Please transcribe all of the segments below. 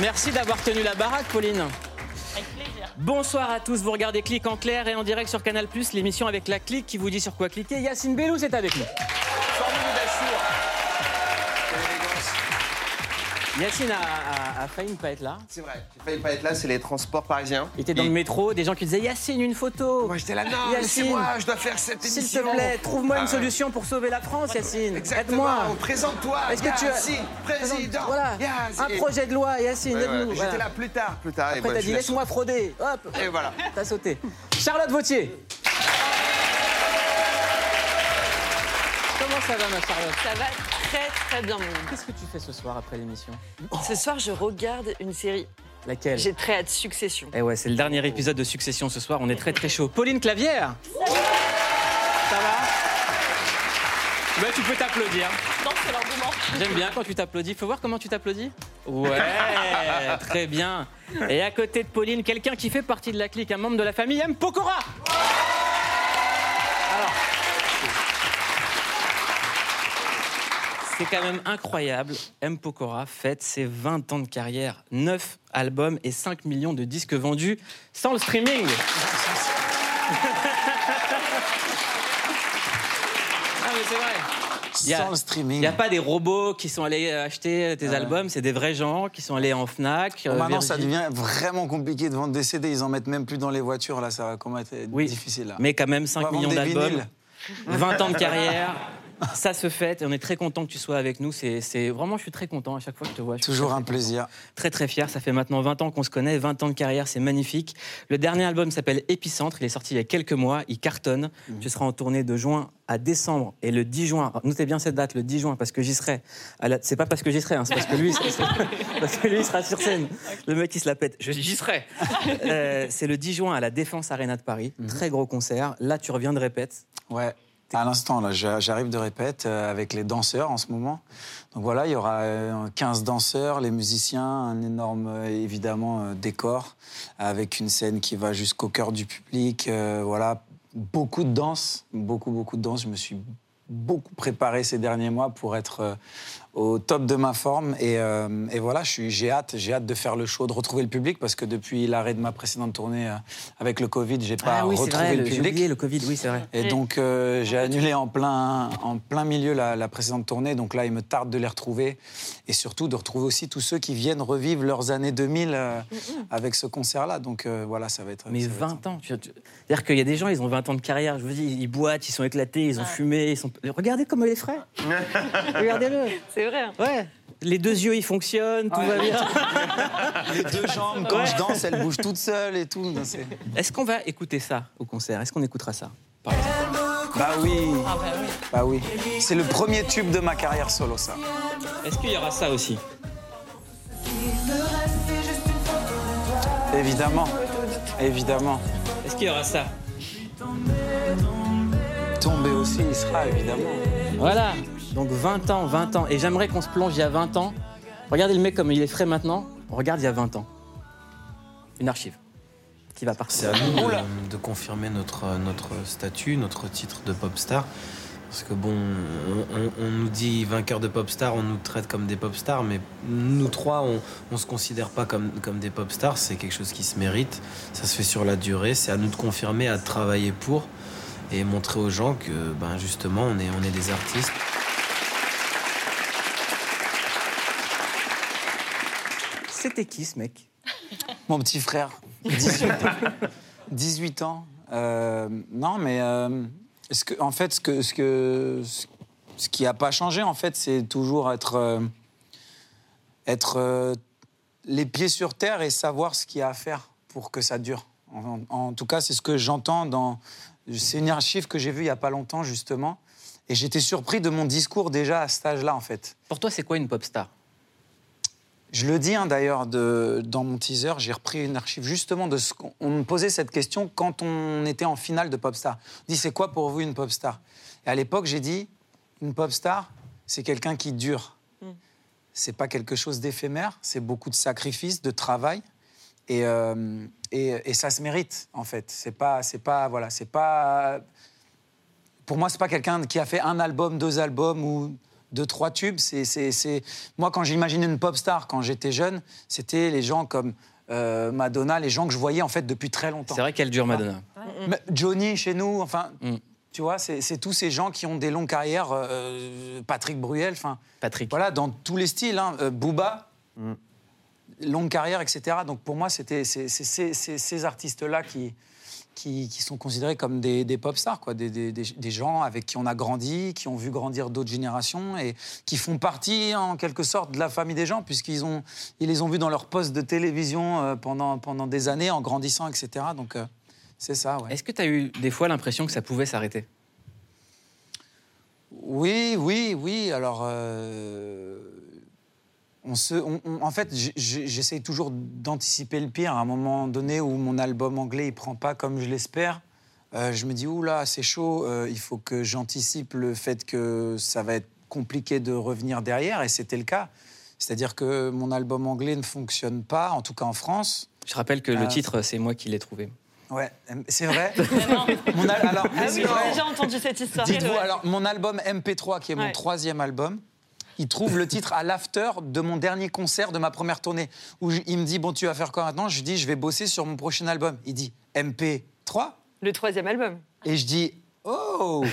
Merci d'avoir tenu la baraque, Pauline. Avec plaisir. Bonsoir à tous, vous regardez Clic en clair et en direct sur Canal+, l'émission avec la clique qui vous dit sur quoi cliquer. Yacine Bellous est avec nous. Yacine a, a- a failli ne pas être là. C'est vrai, j'ai failli pas être là, c'est les transports parisiens. Il était dans Et- le métro, des gens qui disaient Yacine, une photo. Moi j'étais là, non, c'est Yacine, moi, je dois faire cette S'il émission. te plaît, trouve-moi une Ah, solution pour sauver la France, Yacine. Exactement, Aide-moi. présente-toi. Est-ce que tu as Yacine, président Voilà, Yacine. un projet de loi, Yacine, Ouais, ouais, aide-nous. J'étais là plus tard, plus tard. Après, t'as dit la- laisse-moi frauder. Hop, Et voilà. t'as sauté. Charlotte Vautier. Comment ça va, ma Charlotte? Ça va très très bien. mon. Qu'est-ce que tu fais ce soir après l'émission Ce soir, je regarde une série. Laquelle J'ai très hâte, Succession. Eh ouais, c'est le dernier épisode de Succession ce soir. On est très très chaud. Pauline Clavière. Ça va Bah, tu peux t'applaudir. Non, c'est l'engouement. J'aime bien quand tu t'applaudis. Faut voir comment tu t'applaudis Ouais, très bien. Et à côté de Pauline, quelqu'un qui fait partie de la clique, un membre de la famille, M. Pokora. C'est quand même incroyable. M. Pokora fête ses 20 ans de carrière, 9 albums et 5 millions de disques vendus sans le streaming. Ah mais c'est vrai. Il a- n'y a pas des robots qui sont allés acheter tes albums, c'est des vrais gens qui sont allés en Fnac. euh, Maintenant, ça devient vraiment compliqué de vendre des CD. Ils en mettent même plus dans les voitures. Là, ça va comment être Oui, difficile. Là. mais quand même On 5 va vendre millions d'albums, vinyles. 20 ans de carrière. Ça se fait et on est très content que tu sois avec nous. C'est vraiment, je suis très content à chaque fois que je te vois. Je Toujours un plaisir. Très très fier. Ça fait maintenant 20 ans qu'on se connaît, 20 ans de carrière, c'est magnifique. Le dernier album s'appelle Épicentre. Il est sorti il y a quelques mois. Il cartonne. Mhm. Tu seras en tournée de juin à décembre et le 10 juin. Notez bien cette date, le 10 juin, parce que j'y serai. la- C'est pas parce que j'y serai, hein, c'est parce que lui, parce que lui il sera sur scène. Le mec il se la pète. Je- J'y serai. Euh, c'est le 10 juin à la Défense Arena de Paris. Mhm. Très gros concert. Là, tu reviens de répète. Ouais. À l'instant, là, j'a- j'arrive de répète euh, avec les danseurs en ce moment. Donc voilà, il y aura euh, 15 danseurs, les musiciens, un énorme, euh, évidemment, euh, décor avec une scène qui va jusqu'au cœur du public. euh, voilà, beaucoup de danse, beaucoup, beaucoup de danse. Je me suis beaucoup préparé ces derniers mois pour être euh, au top de ma forme. Et, euh, et voilà, je suis- j'ai hâte, j'ai hâte de faire le show, de retrouver le public parce que depuis l'arrêt de ma précédente tournée euh, avec le Covid, j'ai pas ah oui, c'est retrouvé vrai, le public. oublié le Covid, oui, c'est vrai. Et Oui. donc, euh, j'ai annulé en plein, en plein milieu la, la précédente tournée. Donc là, il me tarde de les retrouver. Et surtout, de retrouver aussi tous ceux qui viennent revivre leurs années 2000 euh, avec ce concert-là. Donc euh, voilà, ça va être. Mais ça va être 20 ans. C'est-à-dire qu'il y a des gens, ils ont 20 ans de carrière. Je vous dis, ils boitent, ils sont éclatés, ils ont fumé. Ils sont... Regardez comme il est frais. Regardez-le. C'est vrai. hein. Ouais. Les deux yeux, ils fonctionnent, tout va bien. Les deux jambes, quand Ouais. je danse, elles bougent toutes seules et tout. Non, c'est- Est-ce qu'on va écouter ça au concert? Est-ce qu'on écoutera ça? Par exemple Bah oui, Ah bah oui. bah oui. C'est le premier tube de ma carrière solo, ça. Est-ce qu'il y aura ça aussi? Évidemment, évidemment. Est-ce qu'il y aura ça? Tomber aussi, il sera, évidemment. Voilà. Donc 20 ans, 20 ans. Et j'aimerais qu'on se plonge il y a 20 ans. Regardez le mec comme il est frais maintenant. Regarde il y a 20 ans. Une archive qui va C'est partir. à nous de, de confirmer notre, notre statut, notre titre de pop star. Parce que bon, on, on- on nous dit vainqueur de pop star, on nous traite comme des pop stars, mais nous trois, on, on se considère pas comme, comme des pop stars. C'est quelque chose qui se mérite. Ça se fait sur la durée. C'est à nous de confirmer, à travailler pour et montrer aux gens que, ben justement, on est, on est des artistes. C'était qui ce mec? Mon petit frère, 18 ans. 18 ans. Euh, non, mais euh, ce que, en fait, ce, que, ce, que, ce qui n'a pas changé, en fait, c'est toujours être, euh, être euh, les pieds sur terre et savoir ce qu'il y a à faire pour que ça dure. En, en tout cas, c'est ce que j'entends dans. C'est une archive que j'ai vue il n'y a pas longtemps, justement. Et j'étais surpris de mon discours déjà à cet âge-là, en fait. Pour toi, c'est quoi une pop star? Je le dis hein, d'ailleurs dans mon teaser, j'ai repris une archive justement de ce qu'on on me posait cette question quand on était en finale de Popstar. On dit c'est quoi pour vous une pop star Et à l'époque j'ai dit une pop star c'est quelqu'un qui dure. C'est pas quelque chose d'éphémère, c'est beaucoup de sacrifices, de travail. Et, euh, et, et ça se mérite, en fait. C'est pas, c'est pas, voilà, c'est pas. Pour moi, c'est pas quelqu'un qui a fait un album, deux albums ou deux, trois tubes. C'est, c'est, c'est- Moi, quand j'imaginais une pop star quand j'étais jeune, c'était les gens comme euh, Madonna, les gens que je voyais en fait depuis très longtemps. C'est vrai qu'elle dure, Madonna. Mais Johnny chez nous, enfin, Mm. tu vois, c'est c'est tous ces gens qui ont des longues carrières. euh, Patrick Bruel, enfin, Patrick. voilà, dans tous les styles. Hein. Euh, Booba, longue carrière, etc. Donc pour moi, c'était c'est- c'est- c'est- c'est ces artistes-là qui, qui, qui sont considérés comme des, des pop stars, quoi, des, des- des- des gens avec qui on a grandi, qui ont vu grandir d'autres générations et qui font partie en quelque sorte de la famille des gens, puisqu'ils ont, ils les ont vus dans leur poste de télévision euh, pendant, pendant des années en grandissant, etc. Donc euh, c'est ça, ouais. Est-ce que tu as eu des fois l'impression que ça pouvait s'arrêter? Oui, oui, oui. Alors, euh, on se, on- on- en fait, j'essaye toujours d'anticiper le pire. À un moment donné où mon album anglais il prend pas comme je l'espère, euh, je me dis oula, c'est chaud. euh, il faut que j'anticipe le fait que ça va être compliqué de revenir derrière, et c'était le cas. C'est-à-dire que mon album anglais ne fonctionne pas, en tout cas en France. Je rappelle que le titre, c'est moi qui l'ai trouvé. Ouais, c'est vrai. Non. Mon al- alors, Ah oui, j'ai déjà entendu cette histoire. Dites-vous, alors, mon album MP3, qui est mon troisième album, il trouve le titre à l'after de mon dernier concert de ma première tournée. Où je- il me dit, bon, tu vas faire quoi maintenant? Je dis, je vais bosser sur mon prochain album. Il dit, MP3 Le troisième album. Et je dis, oh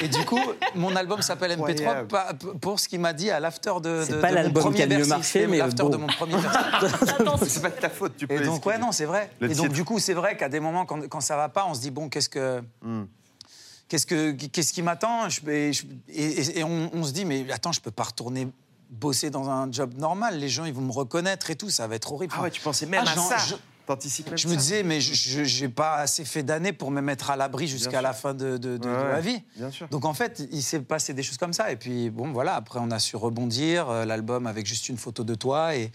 Et du coup, mon album s'appelle MP3 Incroyable. pas- pour ce qu'il m'a dit à l'after de, C'est de- pas de mon premier qui a mieux Bercy. marché, C'est mais l'after bon. de mon premier C'est pas de ta faute, tu peux Et donc, ouais, non, c'est vrai. Le et donc, titre. du coup, c'est vrai qu'à des moments, quand, quand ça va pas, on se dit, bon, qu'est-ce que. Hmm. Qu'est-ce, que, qu'est-ce qui m'attend? Et, on, on se dit, mais attends, je peux pas retourner bosser dans un job normal. Les gens, ils vont me reconnaître et tout, ça va être horrible. Ah ouais, tu pensais même Ah, à ça. je- me disais, mais je n'ai pas assez fait d'années pour me mettre à l'abri jusqu'à la fin de, de- Ouais, ma vie. Bien sûr. Donc en fait, il s'est passé des choses comme ça. Et puis bon, voilà, après on a su rebondir, euh, l'album avec juste une photo de toi. Et,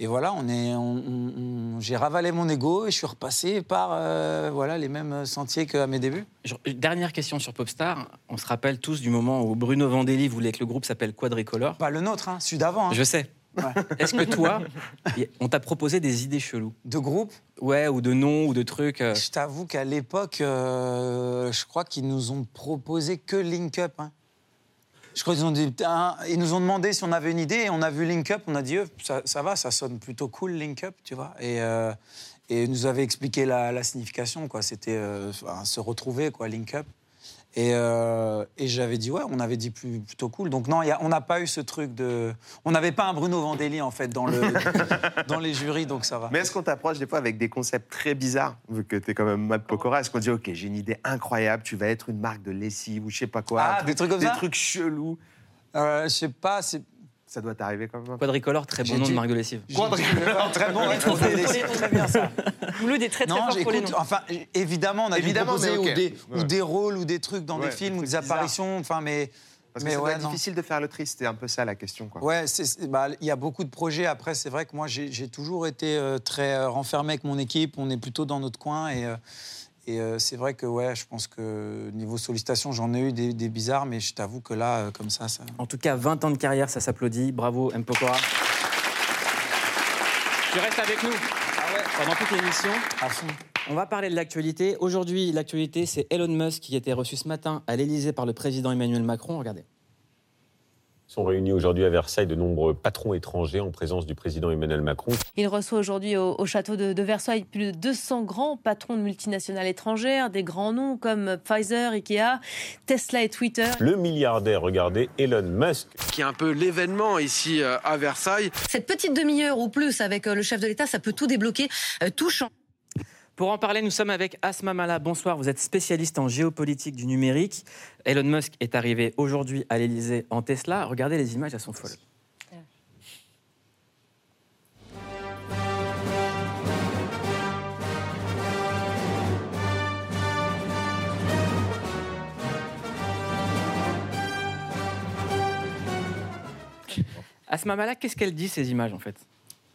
et voilà, on est, on- on- on- j'ai ravalé mon ego et je suis repassé par euh, voilà, les mêmes sentiers qu'à mes débuts. Dernière question sur Popstar. On se rappelle tous du moment où Bruno Vandelli voulait que le groupe s'appelle Quadricolore. Pas le nôtre, hein, celui d'avant. hein. Je sais. Ouais. Est-ce que toi, on t'a proposé des idées cheloues? De groupe, Ouais, ou de noms, ou de trucs euh, je t'avoue qu'à l'époque, euh, je crois qu'ils nous ont proposé que Link Up. hein. Je crois qu'ils ils nous ont demandé si on avait une idée et on a vu Link Up. On a dit, euh, ça, va, ça sonne plutôt cool Link Up, tu vois. Et, euh, ils nous avaient expliqué la, signification. C'était euh, se retrouver, quoi, Link Up. Et, euh, et j'avais dit, ouais, on avait dit plus, plutôt cool. Donc non, il y a- on n'a pas eu ce truc de... On n'avait pas un Bruno Vandelli, en fait, dans, le, dans les jurys, donc ça va. Mais est-ce qu'on t'approche des fois avec des concepts très bizarres, vu que tu es quand même Matt Pokora Est-ce qu'on dit, OK, j'ai une idée incroyable, tu vas être une marque de lessive ou je sais pas quoi Ah, des trucs comme Des ça trucs chelous. Euh, je sais pas, c'est... Ça doit t'arriver quand même. Quadricolore, très bon nom de marque de lessive. Quadricolore, très bon, très bien ça. Mouloud est très très Non, fort pour les noms. Enfin, évidemment, on a Évidemment, dû proposer ou, des, ou des rôles ou des trucs dans Ouais, des films des ou des apparitions. Enfin, mais Parce mais que ouais, difficile de faire le tri, c'était un peu ça la question. Quoi. Ouais, bah, il y a beaucoup de projets. Après, c'est vrai que moi, j'ai j'ai toujours été euh, très euh, renfermé avec mon équipe. On est plutôt dans notre coin et. euh, et euh, c'est vrai que ouais, je pense que niveau sollicitation, j'en ai eu des, des bizarres, mais je t'avoue que là, euh, comme ça, ça. En tout cas, 20 ans de carrière, ça s'applaudit. Bravo, M. Pokora. Tu restes avec nous pendant toute l'émission. À fond. On va parler de l'actualité. Aujourd'hui, l'actualité, c'est Elon Musk qui a été reçu ce matin à l'Élysée par le président Emmanuel Macron. Regardez. Sont réunis aujourd'hui à Versailles de nombreux patrons étrangers en présence du président Emmanuel Macron. Il reçoit aujourd'hui au, au château de, de Versailles plus de 200 grands patrons de multinationales étrangères, des grands noms comme Pfizer, Ikea, Tesla et Twitter. Le milliardaire, regardez, Elon Musk, qui est un peu l'événement ici euh, à Versailles. Cette petite demi-heure ou plus avec euh, le chef de l'État, ça peut tout débloquer, euh, tout changer. Pour en parler, nous sommes avec Asma Mala. Bonsoir, vous êtes spécialiste en géopolitique du numérique. Elon Musk est arrivé aujourd'hui à l'Élysée en Tesla. Regardez les images, elles sont folles. Asma Mala, qu'est-ce qu'elle dit ces images en fait?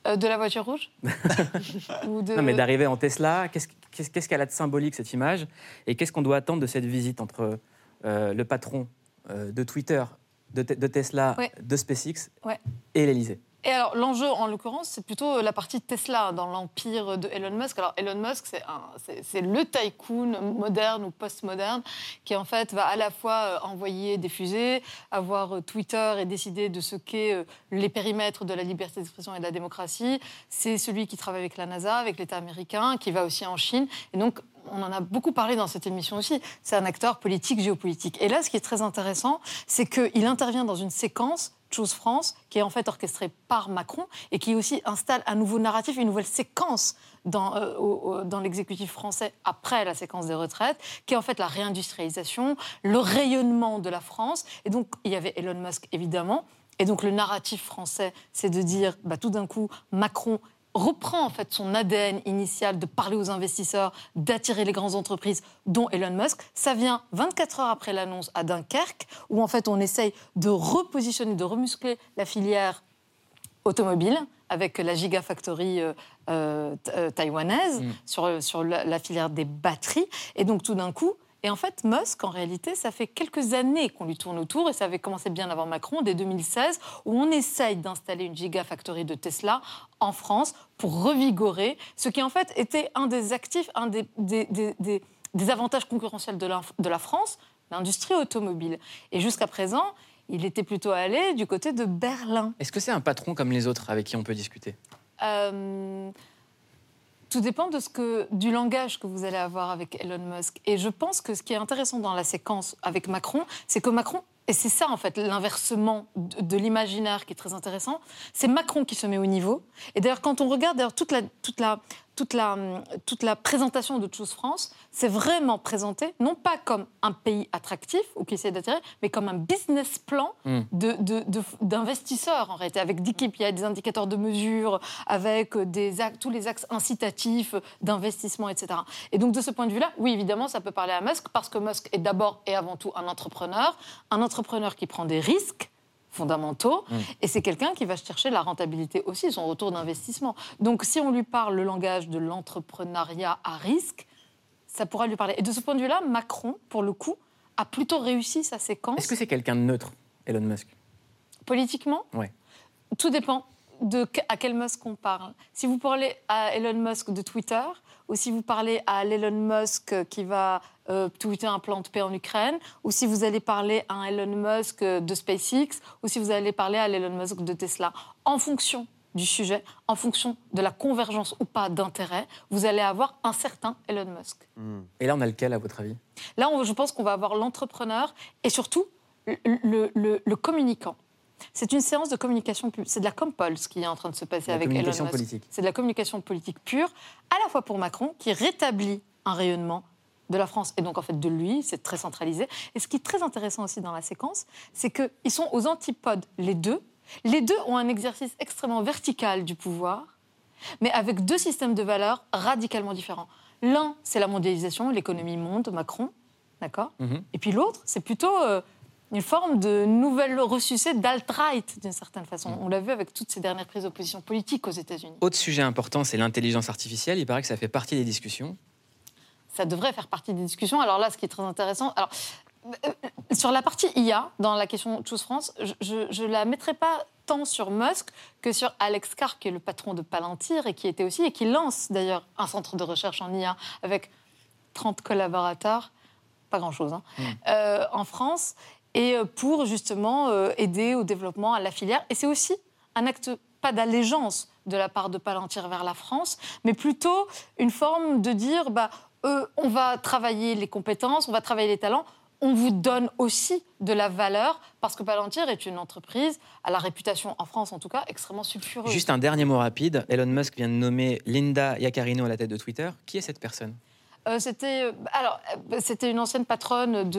Euh, de la voiture rouge Ou de... Non, mais d'arriver en Tesla, qu'est-ce qu'elle a de symbolique cette image? Et qu'est-ce qu'on doit attendre de cette visite entre euh, le patron euh, de Twitter, de, Te- de Tesla, Ouais. de SpaceX Ouais. et l'Elysée? Et alors, l'enjeu, en l'occurrence, c'est plutôt la partie Tesla dans l'empire de Elon Musk. Alors, Elon Musk, c'est le tycoon moderne ou post-moderne qui, en fait, va à la fois euh, envoyer des fusées, avoir euh, Twitter et décider de ce qu'est euh, les périmètres de la liberté d'expression et de la démocratie. C'est celui qui travaille avec la NASA, avec l'État américain, qui va aussi en Chine. Et donc, on en a beaucoup parlé dans cette émission aussi. C'est un acteur politique, géopolitique. Et là, ce qui est très intéressant, c'est qu'il intervient dans une séquence Chose France, qui est en fait orchestrée par Macron et qui aussi installe un nouveau narratif, une nouvelle séquence dans, euh, dans l'exécutif français après la séquence des retraites, qui est en fait la réindustrialisation, le rayonnement de la France. Et donc, il y avait Elon Musk, évidemment. Et donc, le narratif français, c'est de dire, bah, tout d'un coup, Macron reprend en fait son ADN initial de parler aux investisseurs, d'attirer les grandes entreprises, dont Elon Musk. Ça vient 24 heures après l'annonce à Dunkerque, où en fait on essaye de repositionner, de remuscler la filière automobile avec la Gigafactory euh, euh, euh, taïwanaise Mm. sur, sur la, la filière des batteries. Et donc tout d'un coup, et en fait, Musk, en réalité, ça fait quelques années qu'on lui tourne autour, et ça avait commencé bien avant Macron, dès 2016, où on essaye d'installer une gigafactory de Tesla en France pour revigorer ce qui, en fait, était un des actifs, un des, des- des- des- des avantages concurrentiels de la, de la France, l'industrie automobile. Et jusqu'à présent, il était plutôt allé du côté de Berlin. Est-ce que c'est un patron comme les autres avec qui on peut discuter? Euh, tout dépend de ce que, du langage que vous allez avoir avec Elon Musk. Et je pense que ce qui est intéressant dans la séquence avec Macron, c'est que Macron, et c'est ça en fait l'inversement de, de l'imaginaire qui est très intéressant, c'est Macron qui se met au niveau. Et d'ailleurs, quand on regarde d'ailleurs, toute, la, toute, la, toute, la, toute la présentation de Choose France, c'est vraiment présenté non pas comme un pays attractif ou qui essaie d'attirer, mais comme un business plan Mm. de- de- de- d'investisseurs en réalité, avec des KPI, des indicateurs de mesure, avec des tous les axes incitatifs d'investissement, etc. Et donc de ce point de vue-là, oui, évidemment, ça peut parler à Musk, parce que Musk est d'abord et avant tout un entrepreneur, un entrepreneur qui prend des risques fondamentaux, Mm. et c'est quelqu'un qui va chercher la rentabilité aussi, son retour d'investissement. Donc si on lui parle le langage de l'entrepreneuriat à risque, ça pourra lui parler. Et de ce point de vue-là, Macron, pour le coup, a plutôt réussi sa séquence. Est-ce que c'est quelqu'un de neutre, Elon Musk? Politiquement? Ouais. Tout dépend de à quel Musk on parle. Si vous parlez à Elon Musk de Twitter, ou si vous parlez à l'Elon Musk qui va euh, tweeter un plan de paix en Ukraine, ou si vous allez parler à un Elon Musk de SpaceX, ou si vous allez parler à l'Elon Musk de Tesla, en fonction du sujet, en fonction de la convergence ou pas d'intérêt, vous allez avoir un certain Elon Musk. Et là, on a lequel, à votre avis? Là, on- je pense qu'on va avoir l'entrepreneur et surtout le, le- le- le communicant. C'est une séance de communication publique. C'est de la compole ce qui est en train de se passer La avec Elon communication Musk. politique. C'est de la communication politique pure, à la fois pour Macron, qui rétablit un rayonnement de la France et donc en fait de lui, c'est très centralisé. Et ce qui est très intéressant aussi dans la séquence, c'est qu'ils sont aux antipodes, les deux. Les deux ont un exercice extrêmement vertical du pouvoir, mais avec deux systèmes de valeurs radicalement différents. L'un, c'est la mondialisation, l'économie monde, Macron, d'accord? Mhm. Et puis l'autre, c'est plutôt euh, une forme de nouvelle ressucée d'alt-right, d'une certaine façon. Mhm. On l'a vu avec toutes ces dernières prises de position politiques aux États-Unis. Autre sujet important, c'est l'intelligence artificielle. Il paraît que ça fait partie des discussions. ça devrait faire partie des discussions. Alors là, ce qui est très intéressant, alors, euh, sur la partie IA, dans la question Choose France, je ne la mettrai pas tant sur Musk que sur Alex Carr, qui est le patron de Palantir et qui était aussi, et qui lance d'ailleurs un centre de recherche en IA avec 30 collaborateurs, pas grand-chose, hein, euh, en France, et euh, pour justement euh, aider au développement à la filière. Et c'est aussi un acte, pas d'allégeance de la part de Palantir vers la France, mais plutôt une forme de dire, bah, euh, on va travailler les compétences, on va travailler les talents, on vous donne aussi de la valeur, parce que Palantir est une entreprise, à la réputation, en France en tout cas, extrêmement sulfureuse. Juste un dernier mot rapide. Elon Musk vient de nommer Linda Yaccarino à la tête de Twitter. Qui est cette personne? Euh, c'était euh, euh, c'était une ancienne patronne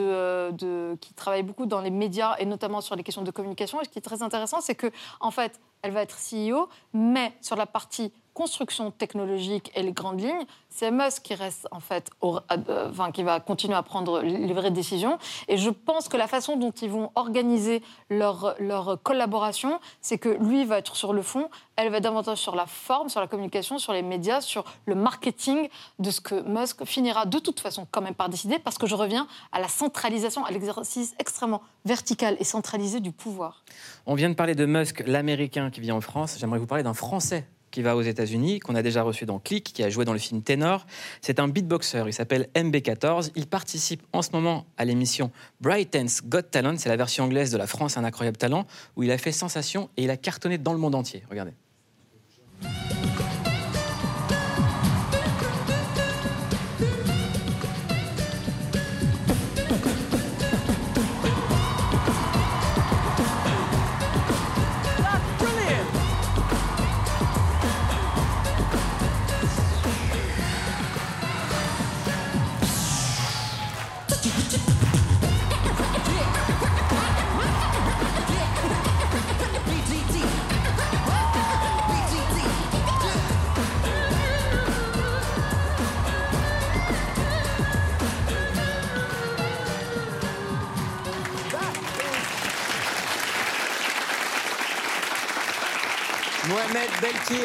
qui travaille beaucoup dans les médias et notamment sur les questions de communication. Et ce qui est très intéressant, c'est que fait, elle va être CEO, mais sur la partie construction technologique et les grandes lignes, c'est Musk qui reste en fait, au- euh, enfin, qui va continuer à prendre les vraies décisions. Et je pense que la façon dont ils vont organiser leur, leur collaboration, c'est que lui va être sur le fond, elle va davantage sur la forme, sur la communication, sur les médias, sur le marketing de ce que Musk finira de toute façon quand même par décider, parce que je reviens à la centralisation, à l'exercice extrêmement vertical et centralisé du pouvoir. On vient de parler de Musk, l'Américain qui vit en France, j'aimerais vous parler d'un Français qui va aux États-Unis, qu'on a déjà reçu dans Click, qui a joué dans le film Ténor. C'est un beatboxer, il s'appelle MB14. Il participe en ce moment à l'émission Brighton's Got Talent, c'est la version anglaise de La France, un incroyable talent, où il a fait sensation et il a cartonné dans le monde entier. Regardez.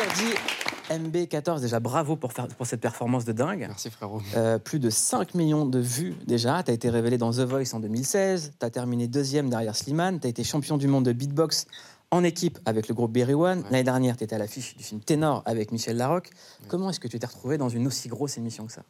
Belkir dit MB14, déjà bravo pour, faire, pour cette performance de dingue. Merci frérot. Euh, plus de 5 millions de vues déjà. Tu as été révélé dans The Voice en 2016. Tu as terminé deuxième derrière Slimane. Tu as été champion du monde de beatbox en équipe avec le groupe Berry One. L'année dernière, tu étais à l'affiche du film Ténor avec Michel Larocque. Comment est-ce que tu t'es retrouvé dans une aussi grosse émission que ça?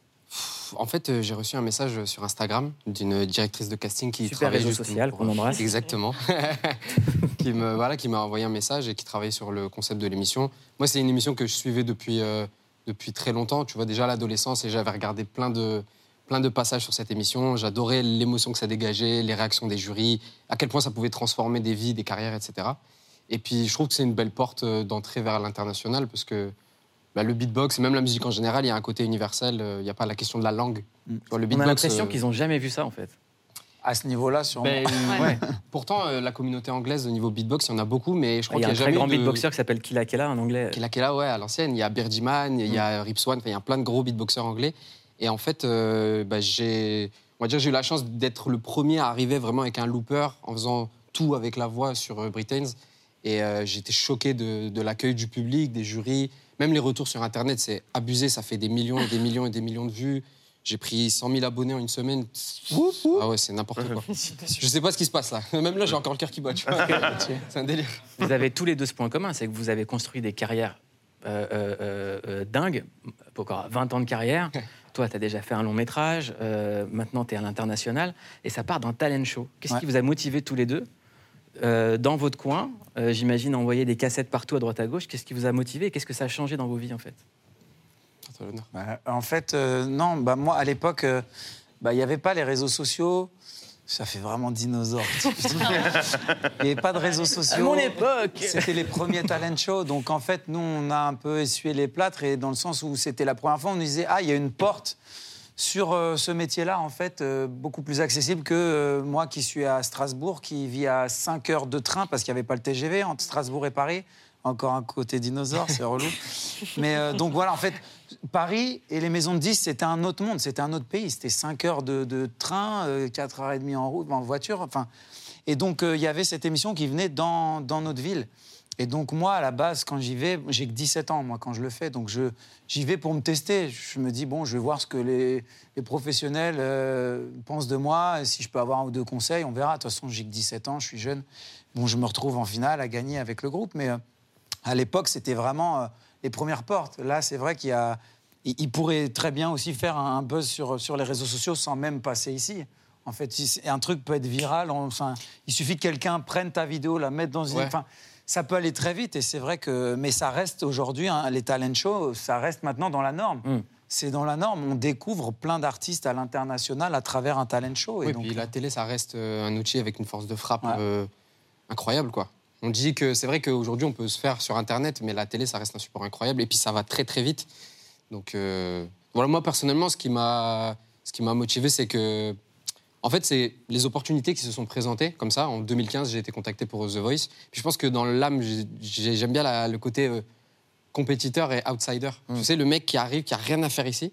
En fait, euh, j'ai reçu un message sur Instagram d'une directrice de casting qui Super travaille réseau social qu'on embrasse. Exactement. qui me voilà, qui m'a envoyé un message et qui travaillait sur le concept de l'émission. Moi, c'est une émission que je suivais depuis euh, depuis très longtemps. Tu vois déjà à l'adolescence et j'avais regardé plein de plein de passages sur cette émission. J'adorais l'émotion que ça dégageait, les réactions des jurys, à quel point ça pouvait transformer des vies, des carrières, etc. Et puis, je trouve que c'est une belle porte euh, d'entrée vers l'international parce que bah, le beatbox et même la musique en général, il y a un côté universel. euh, Il n'y a pas la question de la langue. Vois, le On a l'impression euh, qu'ils n'ont jamais vu ça en fait. À ce niveau-là, sûrement. ben, Ouais. Pourtant, euh, la communauté anglaise au niveau beatbox, il y en a beaucoup, mais je crois Il y qu'il a n'y un a très jamais grand eu de... beatboxer qui s'appelle Killa Kella en anglais. Killa Kella, ouais, à l'ancienne. Il y a Birdiman, il y a Rip Swan, il y a plein de gros beatboxers anglais. Et en fait, euh, bah, j'ai, on va dire, j'ai eu la chance d'être le premier à arriver vraiment avec un looper en faisant tout avec la voix sur euh, Britains. Et euh, j'étais choqué de, de l'accueil du public, des jurys. Même les retours sur Internet, c'est abusé. Ça fait des millions et des millions et des millions de vues. J'ai pris 100 000 abonnés en une semaine. Ah ouais, c'est n'importe quoi. Je sais pas ce qui se passe là. Même là, j'ai encore le cœur qui bat. C'est un délire. Vous avez tous les deux ce point commun, c'est que vous avez construit des carrières euh, euh, euh, euh, dingues, encore 20 ans de carrière. Toi, tu as déjà fait un long métrage, euh, maintenant tu es à l'international, et ça part d'un talent show. Qu'est-ce qui vous a motivé tous les deux euh, dans votre coin euh, J'imagine envoyer des cassettes partout à droite à gauche. Qu'est-ce qui vous a motivé et qu'est-ce que ça a changé dans vos vies en fait Bah, en fait, euh, non, bah, moi, à l'époque, euh, bah, il n'y avait pas les réseaux sociaux. Ça fait vraiment dinosaure. Il n'y avait pas de réseaux sociaux. À mon époque C'était les premiers talent shows. Donc, en fait, nous, on a un peu essuyé les plâtres. Et dans le sens où c'était la première fois, on nous disait Ah, il y a une porte sur euh, ce métier-là, en fait, euh, beaucoup plus accessible que euh, moi qui suis à Strasbourg, qui vis à 5 heures de train parce qu'il n'y avait pas le TGV entre Strasbourg et Paris. Encore un côté dinosaure, c'est relou. Mais donc voilà, en fait, Paris et les maisons de 10, c'était un autre monde, c'était un autre pays. C'était 5 heures de, de train, euh, 4h30 en route, en voiture. Enfin, et donc, il y avait cette émission qui venait dans, dans notre ville. Et donc, moi, à la base, quand j'y vais, j'ai que 17 ans, moi, quand je le fais. Donc, je- j'y vais pour me tester. Je me dis, bon, je vais voir ce que les, les professionnels euh, pensent de moi. Et si je peux avoir un ou deux conseils, on verra. De toute façon, j'ai que 17 ans, je suis jeune. Bon, je me retrouve en finale à gagner avec le groupe. Mais euh, à l'époque, c'était vraiment euh, les premières portes. Là, c'est vrai qu'il y a. Il il pourrait très bien aussi faire un un buzz sur, sur les réseaux sociaux sans même passer ici. En fait, un truc peut être viral. on- Enfin, il suffit que quelqu'un prenne ta vidéo, la mette dans une. Ouais. Enfin, ça peut aller très vite et c'est vrai que. Mais ça reste aujourd'hui, hein, les talent shows, ça reste maintenant dans la norme. Mm. C'est dans la norme. On découvre plein d'artistes à l'international à travers un talent show. Et Oui, donc, puis la télé, ça reste euh, un outil avec une force de frappe Ouais. euh, incroyable, quoi. On dit que c'est vrai qu'aujourd'hui, on peut se faire sur Internet, mais la télé, ça reste un support incroyable. Et puis, ça va très, très vite. Donc, euh, voilà, moi, personnellement, ce qui m'a ce qui m'a motivé, c'est que, en fait, c'est les opportunités qui se sont présentées comme ça. En 2015, j'ai été contacté pour The Voice. Puis, je pense que dans l'âme, j'ai- j'ai- j'aime bien la- le côté euh, compétiteur et outsider. Tu sais, le mec qui arrive, qui a rien à faire ici,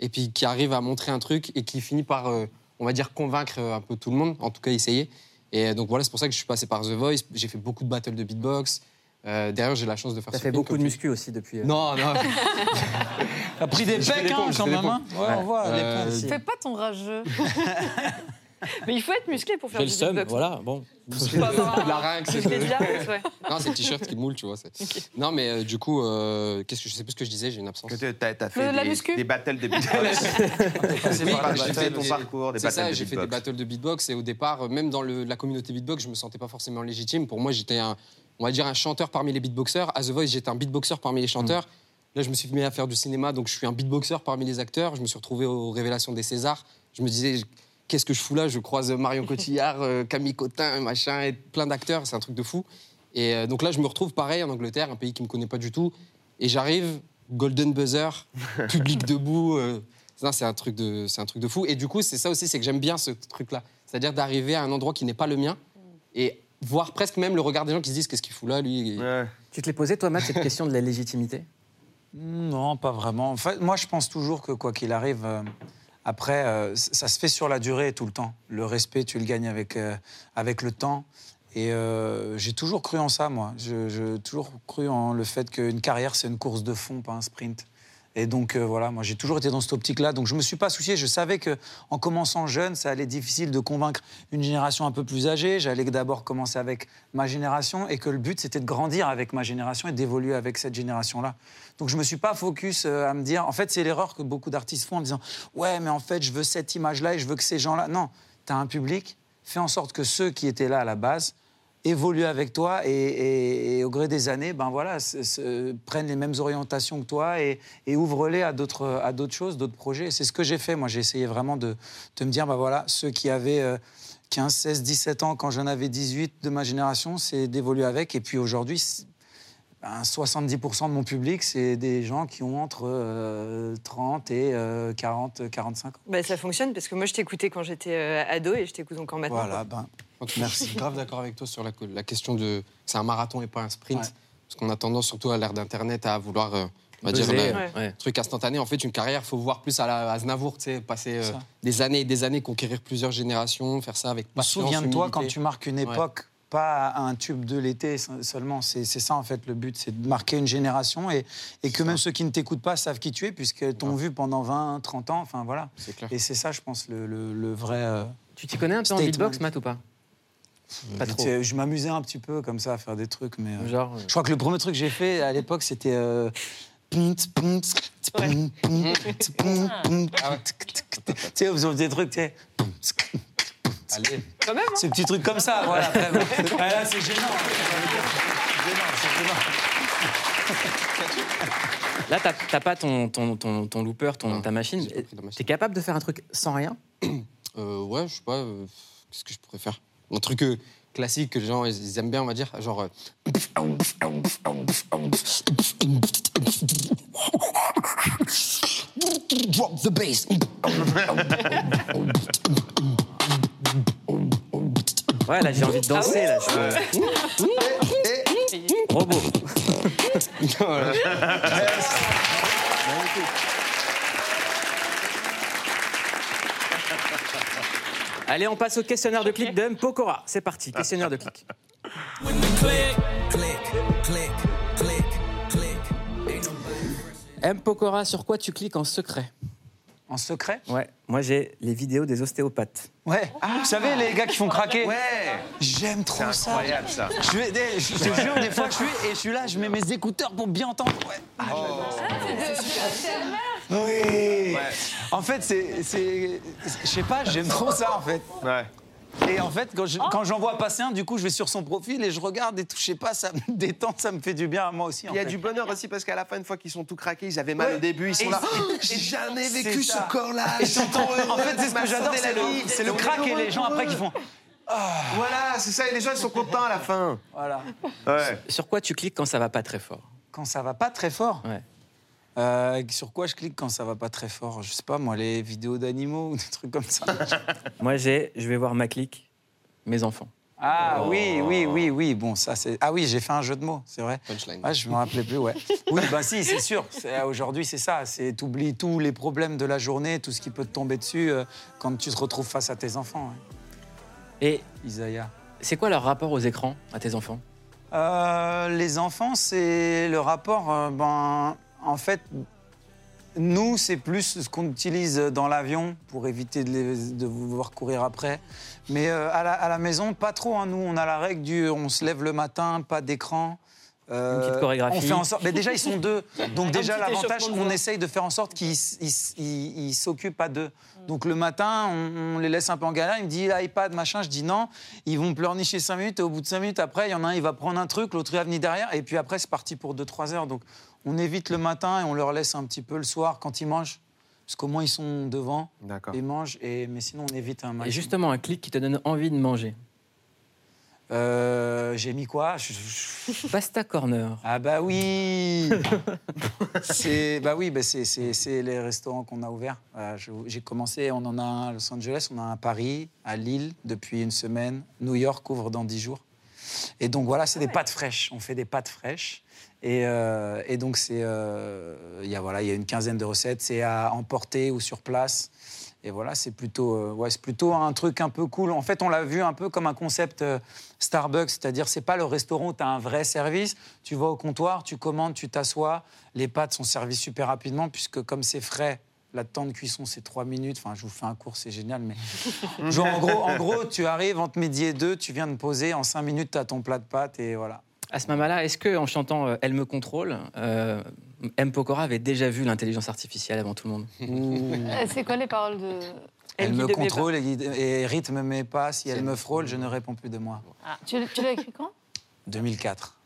et puis qui arrive à montrer un truc et qui finit par, euh, on va dire, convaincre euh, un peu tout le monde, en tout cas essayer. Et donc voilà, c'est pour ça que je suis passé par The Voice. J'ai fait beaucoup de battles de beatbox. Euh, derrière, j'ai la chance de faire T'as ce fait beaucoup de muscu aussi depuis. euh. Non, non. T'as pris des pecs, hein, quand même. hein. Ouais, on voit les Euh. Fais pas ton rageux. Mais il faut être musclé pour faire du beatbox. voilà, bon. La Je c'est ouais. Non, c'est le t-shirt qui moule, tu vois. c'est- Non, mais euh, du coup, euh, qu'est-ce que je sais plus ce que je disais, j'ai une absence. Que t'as as fait Le- la des, muscu des battles de beatbox. Oui, par- j'ai j'ai fait ton des- parcours, des C'est ça, battles de j'ai fait des beatbox. battles de beatbox et au départ, même dans le- la communauté beatbox, je me sentais pas forcément légitime. Pour moi, j'étais un, on va dire un chanteur parmi les beatboxers. À The Voice, j'étais un beatboxer parmi les chanteurs. Là, je me suis mis à faire du cinéma, donc je suis un beatboxer parmi les acteurs. Je me suis retrouvé aux révélations des Césars. Je me disais, qu'est-ce que je fous là? Je croise Marion Cotillard, euh, Camille Cotin, machin, et plein d'acteurs. C'est un truc de fou. Et euh, donc là, je me retrouve pareil en Angleterre, un pays qui me connaît pas du tout. Et j'arrive, Golden Buzzer, public debout. euh, c'est un truc de, un truc de fou. Et du coup, c'est ça aussi, c'est que j'aime bien ce truc-là, c'est-à-dire d'arriver à un endroit qui n'est pas le mien et voir presque même le regard des gens qui se disent qu'est-ce qu'il fout là, lui. Et- Tu te l'es posé, toi, Matt, cette question de la légitimité? Non, pas vraiment. En fait, moi, je pense toujours que quoi qu'il arrive, euh, après, euh, ça se fait sur la durée tout le temps. Le respect, tu le gagnes avec, euh, avec le temps. Et euh, j'ai toujours cru en ça, moi. Je- J'ai toujours cru en le fait qu'une carrière, c'est une course de fond, pas un sprint. Et donc, euh, voilà, moi, j'ai toujours été dans cette optique-là. Donc, je me suis pas soucié. Je savais que en commençant jeune, ça allait être difficile de convaincre une génération un peu plus âgée. J'allais d'abord commencer avec ma génération et que le but, c'était de grandir avec ma génération et d'évoluer avec cette génération-là. Donc, je me suis pas focus euh, à me dire. En fait, c'est l'erreur que beaucoup d'artistes font en disant Ouais, mais en fait, je veux cette image-là et je veux que ces gens-là. Non, tu as un public. Fais en sorte que ceux qui étaient là à la base évoluent avec toi et, au gré des années, ben voilà, prennent les mêmes orientations que toi et, et ouvre-les à d'autres choses, d'autres projets. Et C'est ce que j'ai fait. Moi, j'ai essayé vraiment de, me dire, ben voilà, ceux qui avaient euh, 15, 16, 17 ans quand j'en avais 18 de ma génération, c'est d'évoluer avec. Et puis aujourd'hui, ben, 70% de mon public, c'est des gens qui ont entre euh, 30 et euh, 40, 45 ans. Bah, ça fonctionne parce que moi, je t'écoutais quand j'étais euh, ado et je t'écoute encore maintenant. Voilà, ben, cas, Je suis grave d'accord avec toi sur la, la question de. C'est un marathon et pas un sprint. Parce qu'on a tendance, surtout à l'ère d'Internet, à vouloir. euh, on va dire, ouais. Ouais. truc instantané. En fait, une carrière, il faut voir plus à la Aznavour, tu sais, passer euh, des années et des années, conquérir plusieurs générations, faire ça avec patience. Souviens-toi quand tu marques une Ouais. époque, pas un tube de l'été se- seulement. C'est c'est ça en fait le but, c'est de marquer une génération et, et que même ceux qui ne t'écoutent pas savent qui tu es puisqu'ils t'ont vu pendant 20, 30 ans. Enfin voilà. clair. Et c'est ça, je pense, le, le- le vrai. euh, Tu t'y connais un peu en beatbox, Matt, ou pas? Pas trop. Je m'amusais un petit peu comme ça à faire des trucs, mais. euh, Genre, euh, Je crois que le premier truc que j'ai fait à l'époque, c'était. euh, pum, pum, pum, Tu sais, vous avez des trucs, tu sais. Allez. Quand même, hein. Ces petits trucs comme ça, voilà. Ah, là, c'est gênant. Gênant, c'est gênant. Là, t'as t'as pas ton, ton, ton, ton looper, ton, ta machine. T'es capable de faire un truc sans rien? Euh, ouais, je sais pas. euh, Qu'est-ce que je pourrais faire? Un truc euh, classique que les gens ils ils aiment bien, on va dire. Genre. euh, Drop the bass. Ouais, là, j'ai envie de danser. là. Je... Robot. Allez, on passe au questionnaire de clic de M. Pokora. C'est parti, questionnaire de clic. M. Pokora, sur quoi tu cliques en secret? En secret Ouais, moi j'ai les vidéos des ostéopathes. Ouais. Vous savez, les gars qui font craquer Ouais J'aime C'est trop ça. incroyable ça. Je, vais- des- je te jure, des fois, je suis, et je suis là, je mets mes écouteurs pour bien entendre. Ouais. Ah, j'adore. Oui. En fait, c'est, c'est, je sais pas, j'aime trop ça en fait. Ouais. Et en fait, quand, je- quand j'en vois passer un, du coup, je vais sur son profil et je regarde et tout, je sais pas, ça me détend, ça me fait du bien à moi aussi. Il y a fait. du bonheur aussi parce qu'à la fin, une fois qu'ils sont tout craqués, ils avaient mal Ouais. au début, ils sont Et là. Oh, J'ai jamais vécu ce corps-là. En fait, c'est ce que j'adore, c'est le, c'est crack et les gens après qui font. Voilà, c'est ça. Et les gens, ils sont contents à la fin. Voilà. Ouais. Sur quoi tu cliques quand ça va pas très fort? Quand ça va pas très fort? Ouais. Euh, sur quoi je clique quand ça va pas très fort? Je sais pas, moi, les vidéos d'animaux ou des trucs comme ça. Moi j'ai, je vais voir ma clique, mes enfants. Ah oui, oui, oui, oui. Bon, ça c'est. Ah oui, j'ai fait un jeu de mots, c'est vrai. Punchline. Ouais, je me rappelais plus, ouais. Oui, bah si, c'est sûr. C'est- Aujourd'hui, c'est ça. C'est t'oublies tous les problèmes de la journée, tout ce qui peut te tomber dessus euh, quand tu te retrouves face à tes enfants. ouais. Et Isaiah. c'est quoi leur rapport aux écrans, à tes enfants? Euh, les enfants, c'est le rapport, euh, ben, en fait, Nous, c'est plus ce qu'on utilise dans l'avion pour éviter de, vous voir courir après. Mais euh, à, la, à la maison, pas trop. hein. Nous, on a la règle du on se lève le matin, pas d'écran. Euh, Une petite chorégraphie. On fait en sorte. Mais déjà, ils sont deux. Donc, déjà, l'avantage, on essaye de faire en sorte qu'ils s'occupent à deux. Donc, le matin, on, on les laisse un peu en galère. Il me dit l'iPad, machin. Je dis non. Ils vont pleurnicher 5 minutes. Et au bout de 5 minutes, après, il y en a un, il va prendre un truc, l'autre, il va venir derrière. Et puis après, c'est parti pour 2-3 heures. Donc, on évite le matin et on leur laisse un petit peu le soir quand ils mangent. Parce qu'au moins, ils sont devant. D'accord. Ils mangent. Et, mais sinon, on évite un Et maximum. justement, un clic qui te donne envie de manger. Euh, J'ai mis quoi? Je- je- Pasta Corner. Ah bah oui C'est bah oui, bah c'est, c'est- c'est les restaurants qu'on a ouverts. Euh, j'ai commencé, on en a un à Los Angeles, on a un à Paris, à Lille depuis une semaine. New York ouvre dans dix jours. Et donc voilà, c'est des pâtes fraîches. On fait des pâtes fraîches. Et, euh, et donc c'est, euh, il y a voilà, il y a une quinzaine de recettes. C'est à emporter ou sur place. Et voilà, c'est plutôt, euh, ouais, plutôt un truc un peu cool. En fait, on l'a vu un peu comme un concept euh, Starbucks, c'est-à-dire c'est pas le restaurant où tu as un vrai service. Tu vas au comptoir, tu commandes, tu t'assois. Les pâtes sont servies super rapidement puisque comme c'est frais, la temps de cuisson c'est 3 minutes. Enfin, je vous fais un cours, c'est génial, mais genre en gros, en gros, tu arrives entre midi et deux, tu viens de poser, en 5 minutes tu as ton plat de pâtes et voilà. À ce moment-là, est-ce que en chantant euh, Elle me contrôle, euh, M. Pokora avait déjà vu l'intelligence artificielle avant tout le monde? Euh, C'est quoi les paroles de. Elle, guide me contrôle et, rythme mes pas. Si elle me frôle, je ne réponds plus de moi. Tu, tu l'as écrit quand? 2004.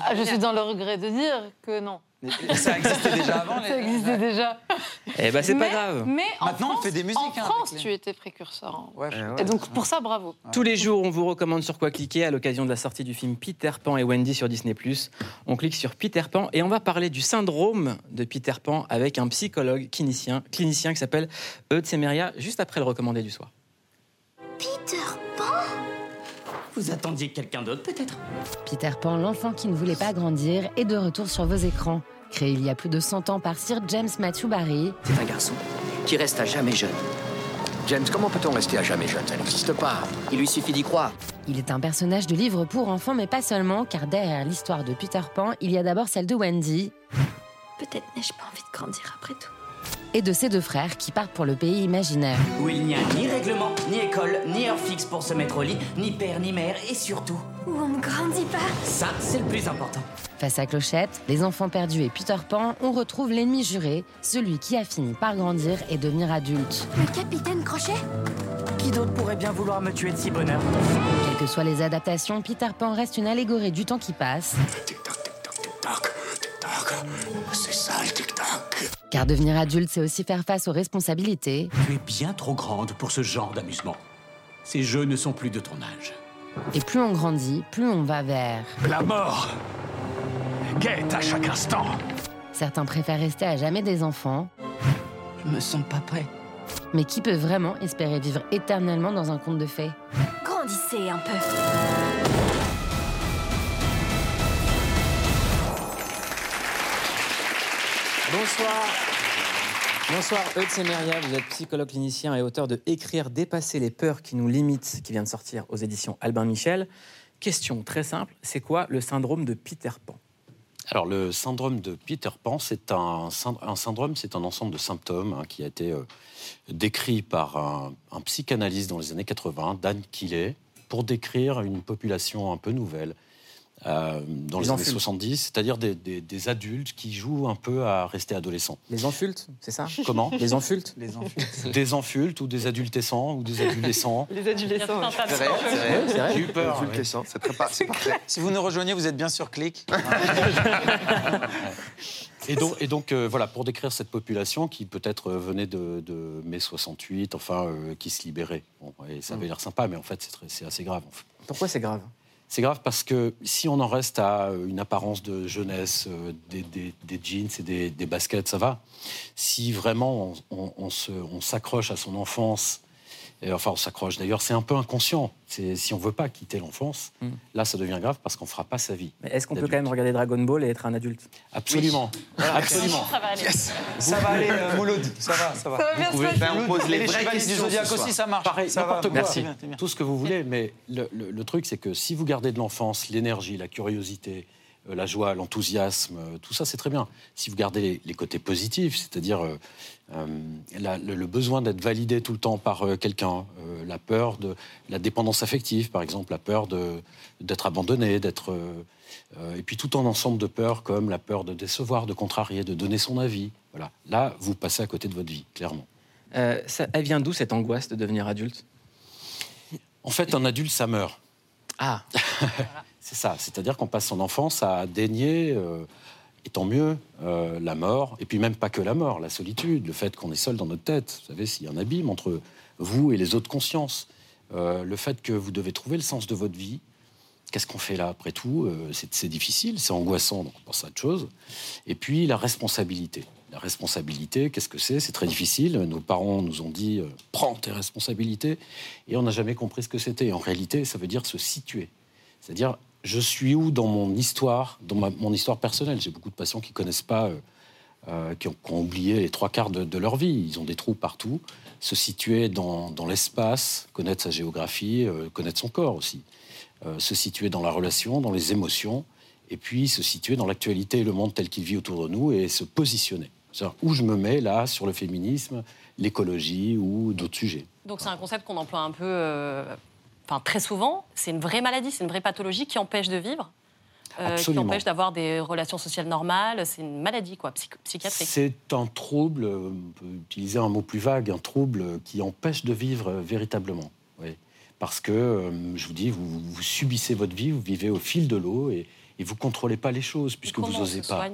ah, Je suis dans le regret de dire que non. Et ça existait déjà avant. Ça existait déjà. Eh ben, c'est pas Mais- grave. Mais en Maintenant, on France, fait des musiques, En hein, France, les- tu étais précurseur. hein. Ouais, je- Et donc, pour ça, bravo. Tous les jours, on vous recommande sur quoi cliquer à l'occasion de la sortie du film Peter Pan et Wendy sur Disney+. On clique sur Peter Pan et on va parler du syndrome de Peter Pan avec un psychologue clinicien, clinicien qui s'appelle Eudes Semeria, juste après le recommandé du soir. Peter Pan? Vous attendiez quelqu'un d'autre, peut-être? Peter Pan, l'enfant qui ne voulait pas grandir, est de retour sur vos écrans. Créé il y a plus de 100 ans par Sir James Matthew Barry, C'est un garçon qui reste à jamais jeune. James, comment peut-on rester à jamais jeune? Ça n'existe pas. Il lui suffit d'y croire. il est un personnage de livre pour enfants, mais pas seulement, car derrière l'histoire de Peter Pan, il y a d'abord celle de Wendy Peut-être n'ai-je pas envie de grandir après tout. Et de ses deux frères qui partent pour le pays imaginaire. Où il n'y a ni règlement, ni école, ni heure fixe pour se mettre au lit, ni père, ni mère, et surtout, Où on ne grandit pas. ça, c'est le plus important. Face à Clochette, les enfants perdus et Peter Pan, on retrouve l'ennemi juré, celui qui a fini par grandir et devenir adulte. Le capitaine Crochet Qui d'autre pourrait bien vouloir me tuer de si bonheur Quelles que soient les adaptations, Peter Pan reste une allégorie du temps qui passe, C'est ça le tic-tac. car devenir adulte, c'est aussi faire face aux responsabilités, Tu es bien trop grande pour ce genre d'amusement. Ces jeux ne sont plus de ton âge. et plus on grandit, plus on va vers... La mort guette à chaque instant. Certains préfèrent rester à jamais des enfants, Je me sens pas prêt. mais qui peut vraiment espérer vivre éternellement dans un conte de fées? Grandissez un peu. Bonsoir. Bonsoir, Eudes Semeria, vous êtes psychologue clinicien et auteur de Écrire, dépasser les peurs qui nous limitent, qui vient de sortir aux éditions Albin Michel. Question très simple, c'est quoi le syndrome de Peter Pan? Alors, le syndrome de Peter Pan, c'est un, synd- un syndrome, c'est un ensemble de symptômes hein, qui a été euh, décrit par un, un psychanalyste dans les années 80, Dan Quillet, pour décrire une population un peu nouvelle euh, dans Les les, années enfultes. 70, c'est-à-dire des, des- des adultes qui jouent un peu à rester adolescents. Les enfultes, c'est ça? Comment? Les enfultes Les enfultes. Des enfultes ou des adultescents ou des adolescents? Les adolescents. C'est vrai, c'est vrai. J'ai eu peur. Question, c'est parfait. Si vous nous rejoignez, vous êtes bien sur clic. Et donc, et donc euh, voilà, pour décrire cette population qui peut-être euh, venait de, de mai 68, enfin, euh, qui se libérait. Bon, et ça avait l'air sympa, mais en fait, c'est assez grave. en fait. Pourquoi c'est grave? C'est grave parce que si on en reste à euh, une apparence de jeunesse, euh, des, jeans et des, baskets, ça va. Si vraiment on s'accroche à son enfance, et enfin on s'accroche d'ailleurs, c'est un peu inconscient. C'est- Si on veut pas quitter l'enfance, Mm. là ça devient grave parce qu'on fera pas sa vie. Mais est-ce qu'on peut quand même regarder Dragon Ball et être un adulte? Absolument, absolument. Ça va aller. Ça va aller, euh, Mouloud. Ça va, ça va. Ça va bien pouvez. Ben, on pose Et les les vraies du Zodiac aussi, ça marche. Pareil, ça va. quoi. Merci bien, t'es bien. Tout ce que vous voulez, mais le, le- le truc, c'est que si vous gardez de l'enfance l'énergie, la curiosité, euh, la joie, l'enthousiasme, euh, tout ça c'est très bien. Si vous gardez les, les côtés positifs, c'est-à-dire euh, euh, la- le, le besoin d'être validé tout le temps par euh, quelqu'un, euh, la peur de la dépendance affective par exemple, la peur d'être abandonné, d'être... et puis tout un ensemble de peurs comme la peur de décevoir, de contrarier, de donner son avis. Voilà. Là, vous passez à côté de votre vie, clairement. Ça, elle vient d'où cette angoisse de devenir adulte? En fait, un adulte, ça meurt. Ah C'est ça. C'est-à-dire qu'on passe son enfance à dénier, et tant mieux, euh, la mort. Et puis même pas que la mort, la solitude, le fait qu'on est seul dans notre tête. Vous savez, s'il y a un abîme entre vous et les autres consciences. Euh, le fait que vous devez trouver le sens de votre vie. Qu'est-ce qu'on fait là après tout Euh, c'est, difficile, c'est angoissant, donc on pense à autre chose. Et puis la responsabilité. La responsabilité, qu'est-ce que c'est? C'est très difficile. Nos parents nous ont dit euh, prends tes responsabilités, et on n'a jamais compris ce que c'était. En réalité, ça veut dire se situer. C'est-à-dire, je suis où dans mon histoire, dans mon histoire personnelle J'ai beaucoup de patients qui connaissent pas, euh, euh, qui, ont, oublié les trois quarts de, leur vie. Ils ont des trous partout. Se situer dans, l'espace, connaître sa géographie, euh, connaître son corps aussi. Se situer dans la relation, dans les émotions, et puis se situer dans l'actualité et le monde tel qu'il vit autour de nous et se positionner. C'est-à-dire où je me mets là sur le féminisme, l'écologie ou d'autres sujets. Donc c'est un concept qu'on emploie un peu, enfin très souvent. C'est une vraie maladie, c'est une vraie pathologie qui empêche de vivre, euh, qui empêche d'avoir des relations sociales normales. C'est une maladie quoi, psych- psychiatrique. C'est un trouble, euh, on peut utiliser un mot plus vague, un trouble qui empêche de vivre euh, véritablement. Oui. Parce que, je vous dis, vous, vous subissez votre vie, vous vivez au fil de l'eau et, et vous ne contrôlez pas les choses puisque vous n'osez se pas.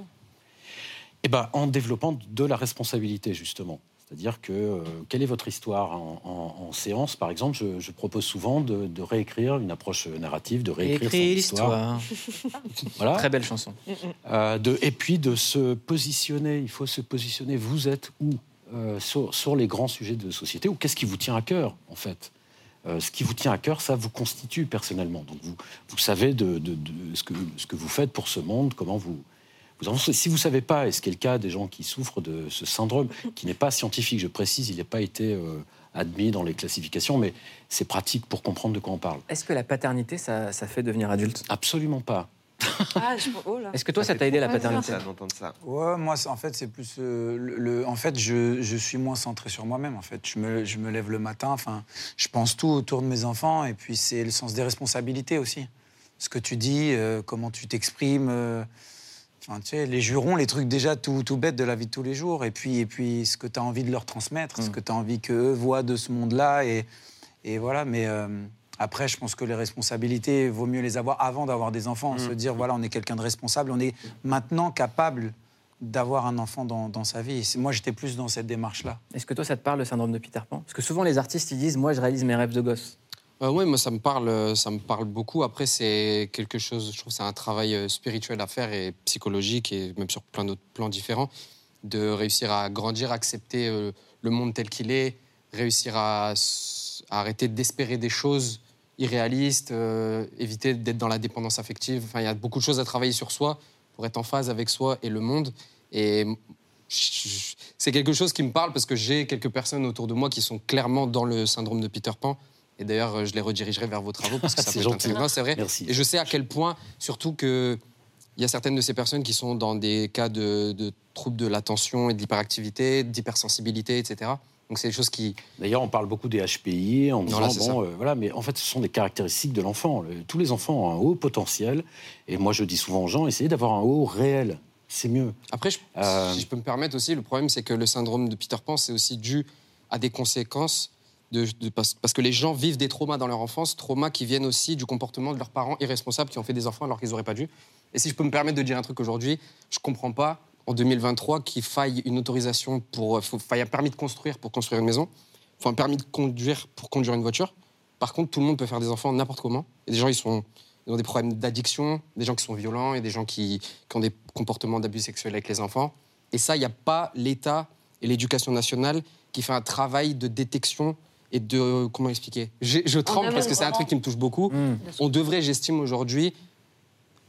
Eh ben, en développant de la responsabilité, justement. C'est-à-dire que, euh, quelle est votre histoire en, en- en séance, par exemple? Je, je propose souvent de, de réécrire une approche narrative, de réécrire son histoire. l'histoire. Voilà. Très belle chanson. Euh, de, et puis de se positionner. Il faut se positionner. Vous êtes où euh, sur, sur les grands sujets de société ou qu'est-ce qui vous tient à cœur, en fait? Euh, Ce qui vous tient à cœur, ça vous constitue personnellement. Donc vous, vous savez de, de- de ce, que, ce que vous faites pour ce monde, comment vous. Vous avancez. Si vous ne savez pas, et ce qui est le cas des gens qui souffrent de ce syndrome, qui n'est pas scientifique, je précise, il n'a pas été euh, admis dans les classifications, mais c'est pratique pour comprendre de quoi on parle. Est-ce que la paternité, ça, ça fait devenir adulte? Absolument pas. Ah, je... oh. Est-ce que toi, ça t'a aidé la paternité? Ça, d'entendre ça. Ouais, moi, c'est- en fait, c'est plus euh, le, le- En fait, je, je suis moins centré sur moi-même. En fait, je me, je me lève le matin. Enfin, je pense tout autour de mes enfants, et puis c'est le sens des responsabilités aussi. Ce que tu dis, euh, comment tu t'exprimes. euh, Enfin, tu sais, les jurons, les trucs déjà tout, tout bêtes de la vie de tous les jours, et puis, et puis ce que tu as envie de leur transmettre, ce que tu as envie qu'eux voient de ce monde-là, et, et voilà. Mais euh, après, je pense que les responsabilités, vaut mieux les avoir avant d'avoir des enfants. Se dire, voilà, on est quelqu'un de responsable, on est maintenant capable d'avoir un enfant dans, dans sa vie. Moi, j'étais plus dans cette démarche-là. Est-ce que toi, ça te parle le syndrome de Peter Pan? Parce que souvent, les artistes, ils disent Moi, je réalise mes rêves de gosse. Euh, oui, moi ça me parle, euh, ça me parle beaucoup. Après, c'est quelque chose, je trouve, c'est un travail euh, spirituel à faire et psychologique et même sur plein d'autres plans différents, de réussir à grandir, accepter euh, le monde tel qu'il est, réussir à, arrêter d'espérer des choses irréalistes, éviter d'être dans la dépendance affective. Enfin, il y a beaucoup de choses à travailler sur soi pour être en phase avec soi et le monde. Et c'est quelque chose qui me parle parce que j'ai quelques personnes autour de moi qui sont clairement dans le syndrome de Peter Pan. Et d'ailleurs, euh, je les redirigerai vers vos travaux parce que ça peut être gentil. intéressant. Non, C'est vrai. Merci. Et je sais à quel point, surtout que il y a certaines de ces personnes qui sont dans des cas de, de troubles de l'attention et de l'hyperactivité, d'hypersensibilité, etc. Donc c'est des choses qui. D'ailleurs, on parle beaucoup des HPI en disant bon, euh, voilà, mais en fait, ce sont des caractéristiques de l'enfant. Le- Tous les enfants ont un haut potentiel, et moi, je dis souvent aux gens, essayez d'avoir un haut réel, c'est mieux. Après, je- Euh, si je peux me permettre aussi, le problème, c'est que le syndrome de Peter Pan, c'est aussi dû à des conséquences. Parce, que les gens vivent des traumas dans leur enfance, traumas qui viennent aussi du comportement de leurs parents irresponsables qui ont fait des enfants alors qu'ils n'auraient pas dû. Et si je peux me permettre de dire un truc aujourd'hui, je comprends pas en 2023 qu'il faille une autorisation pour. faut- faille un permis de construire pour construire une maison, faut un permis de conduire pour conduire une voiture. Par contre, tout le monde peut faire des enfants n'importe comment. Et des gens, ils ont des problèmes d'addiction, des gens qui sont violents et des gens qui, qui ont des comportements d'abus sexuels avec les enfants. Et ça, il n'y a pas l'État et l'éducation nationale qui fait un travail de détection et de. Comment expliquer? Je tremble parce que c'est un truc qui me touche beaucoup. On devrait, j'estime aujourd'hui,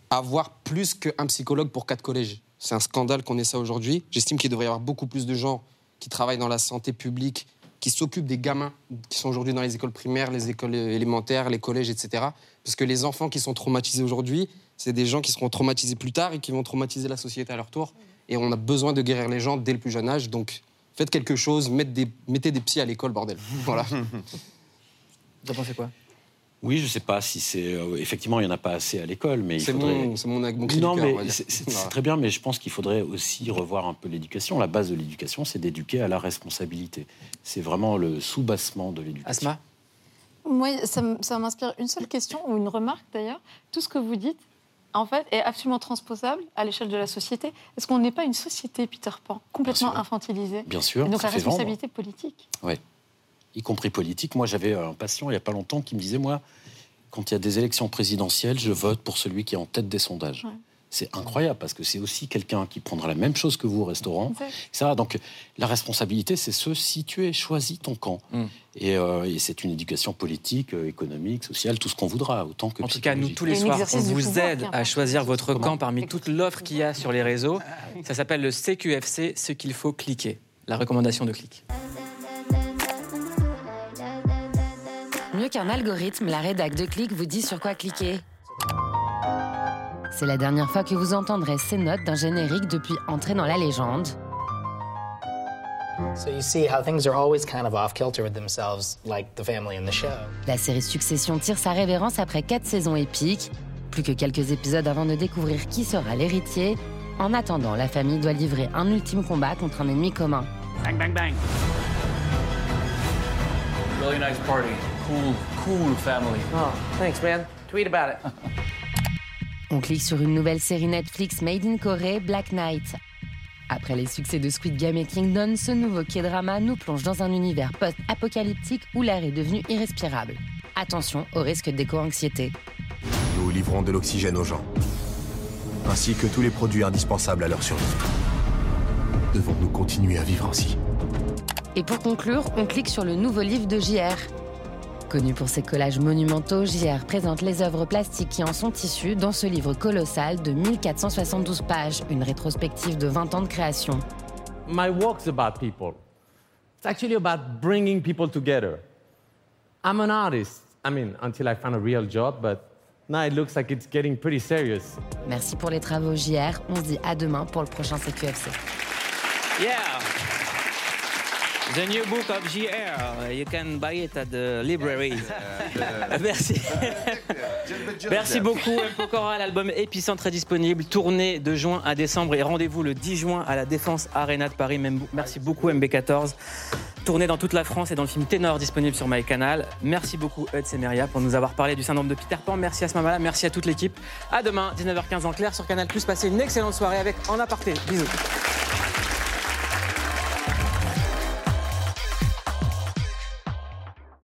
avoir plus qu'un psychologue pour quatre collèges. C'est un scandale qu'on ait ça aujourd'hui. J'estime qu'il devrait y avoir beaucoup plus de gens qui travaillent dans la santé publique, qui s'occupent des gamins qui sont aujourd'hui dans les écoles primaires, les écoles élémentaires, les collèges, etc. Parce que les enfants qui sont traumatisés aujourd'hui, c'est des gens qui seront traumatisés plus tard et qui vont traumatiser la société à leur tour. Et on a besoin de guérir les gens dès le plus jeune âge. Donc, faites quelque chose, mettez des, mettez des psys à l'école, bordel. Voilà. Vous en pensez quoi? Oui, je sais pas si c'est. euh, effectivement, il n'y en a pas assez à l'école, mais il C'est faudrait. mon, c'est mon, mon non, mais c'est Voilà. très bien, mais je pense qu'il faudrait aussi revoir un peu l'éducation. La base de l'éducation, c'est d'éduquer à la responsabilité. C'est vraiment le sous-bassement de l'éducation. Asma? Moi, ça m'inspire une seule question, ou une remarque d'ailleurs. Tout ce que vous dites, en fait, est absolument transposable à l'échelle de la société. Est-ce qu'on n'est pas une société, Peter Pan, complètement infantilisée Bien sûr, Et donc la vendre. responsabilité politique. Oui. Y compris politique. Moi, j'avais un patient il n'y a pas longtemps qui me disait Moi, quand il y a des élections présidentielles, je vote pour celui qui est en tête des sondages. Ouais. C'est incroyable parce que c'est aussi quelqu'un qui prendra la même chose que vous au restaurant. Ça, donc, la responsabilité, c'est se situer, choisis ton camp. Et, euh, et c'est une éducation politique, euh, économique, sociale, tout ce qu'on voudra, autant que En tout cas, nous, tous les soirs, on vous pouvoir aide à choisir votre camp parmi toute l'offre qu'il y a sur les réseaux. Ça s'appelle le CQFC, ce qu'il faut cliquer. La recommandation de clic. Mieux qu'un algorithme, la rédac de Click vous dit sur quoi cliquer. C'est la dernière fois que vous entendrez ces notes d'un générique depuis Entrer dans la légende. So you see how things are always kind of off kilter with themselves, like the family in the show. La série Succession tire sa révérence après quatre saisons épiques. Plus que quelques épisodes avant de découvrir qui sera l'héritier. En attendant, la famille doit livrer un ultime combat contre un ennemi commun. Bang, bang, bang. Really nice party. Cool, cool family. Oh, thanks, man. Tweet about it. On clique sur une nouvelle série Netflix Made in Corée, Black Knight. Après les succès de Squid Game et Kingdom, ce nouveau K-drama nous plonge dans un univers post-apocalyptique où l'air est devenu irrespirable. Attention au risque d'éco-anxiété. Nous livrons de l'oxygène aux gens, ainsi que tous les produits indispensables à leur survie. Devons-nous continuer à vivre ainsi? Et pour conclure, on clique sur le nouveau livre de JR. Connu pour ses collages monumentaux, JR présente les œuvres plastiques qui en sont issues dans ce livre colossal de 1472 pages, une rétrospective de 20 ans de création. My work's about people. It's actually about bringing people together. I'm an artist. I mean, until I find a real job, but now it looks like it's getting pretty serious. Merci pour les travaux JR, on se dit à demain pour le prochain CQFC. Yeah The new book of JR. You can buy it at the library. Merci. Merci beaucoup, M. Pokora. L'album Épicentre est disponible. Tournée de juin à décembre et rendez-vous le 10 juin à la Défense Arena de Paris. Merci beaucoup, MB14. Tournée dans toute la France et dans le film Ténor disponible sur MyCanal. Merci beaucoup, Ed Semeria, pour nous avoir parlé du syndrome de Peter Pan. Merci à Smamala. Merci à toute l'équipe. À demain, 19h15 en clair sur Canal. Passez une excellente soirée avec En Aparté. Bisous.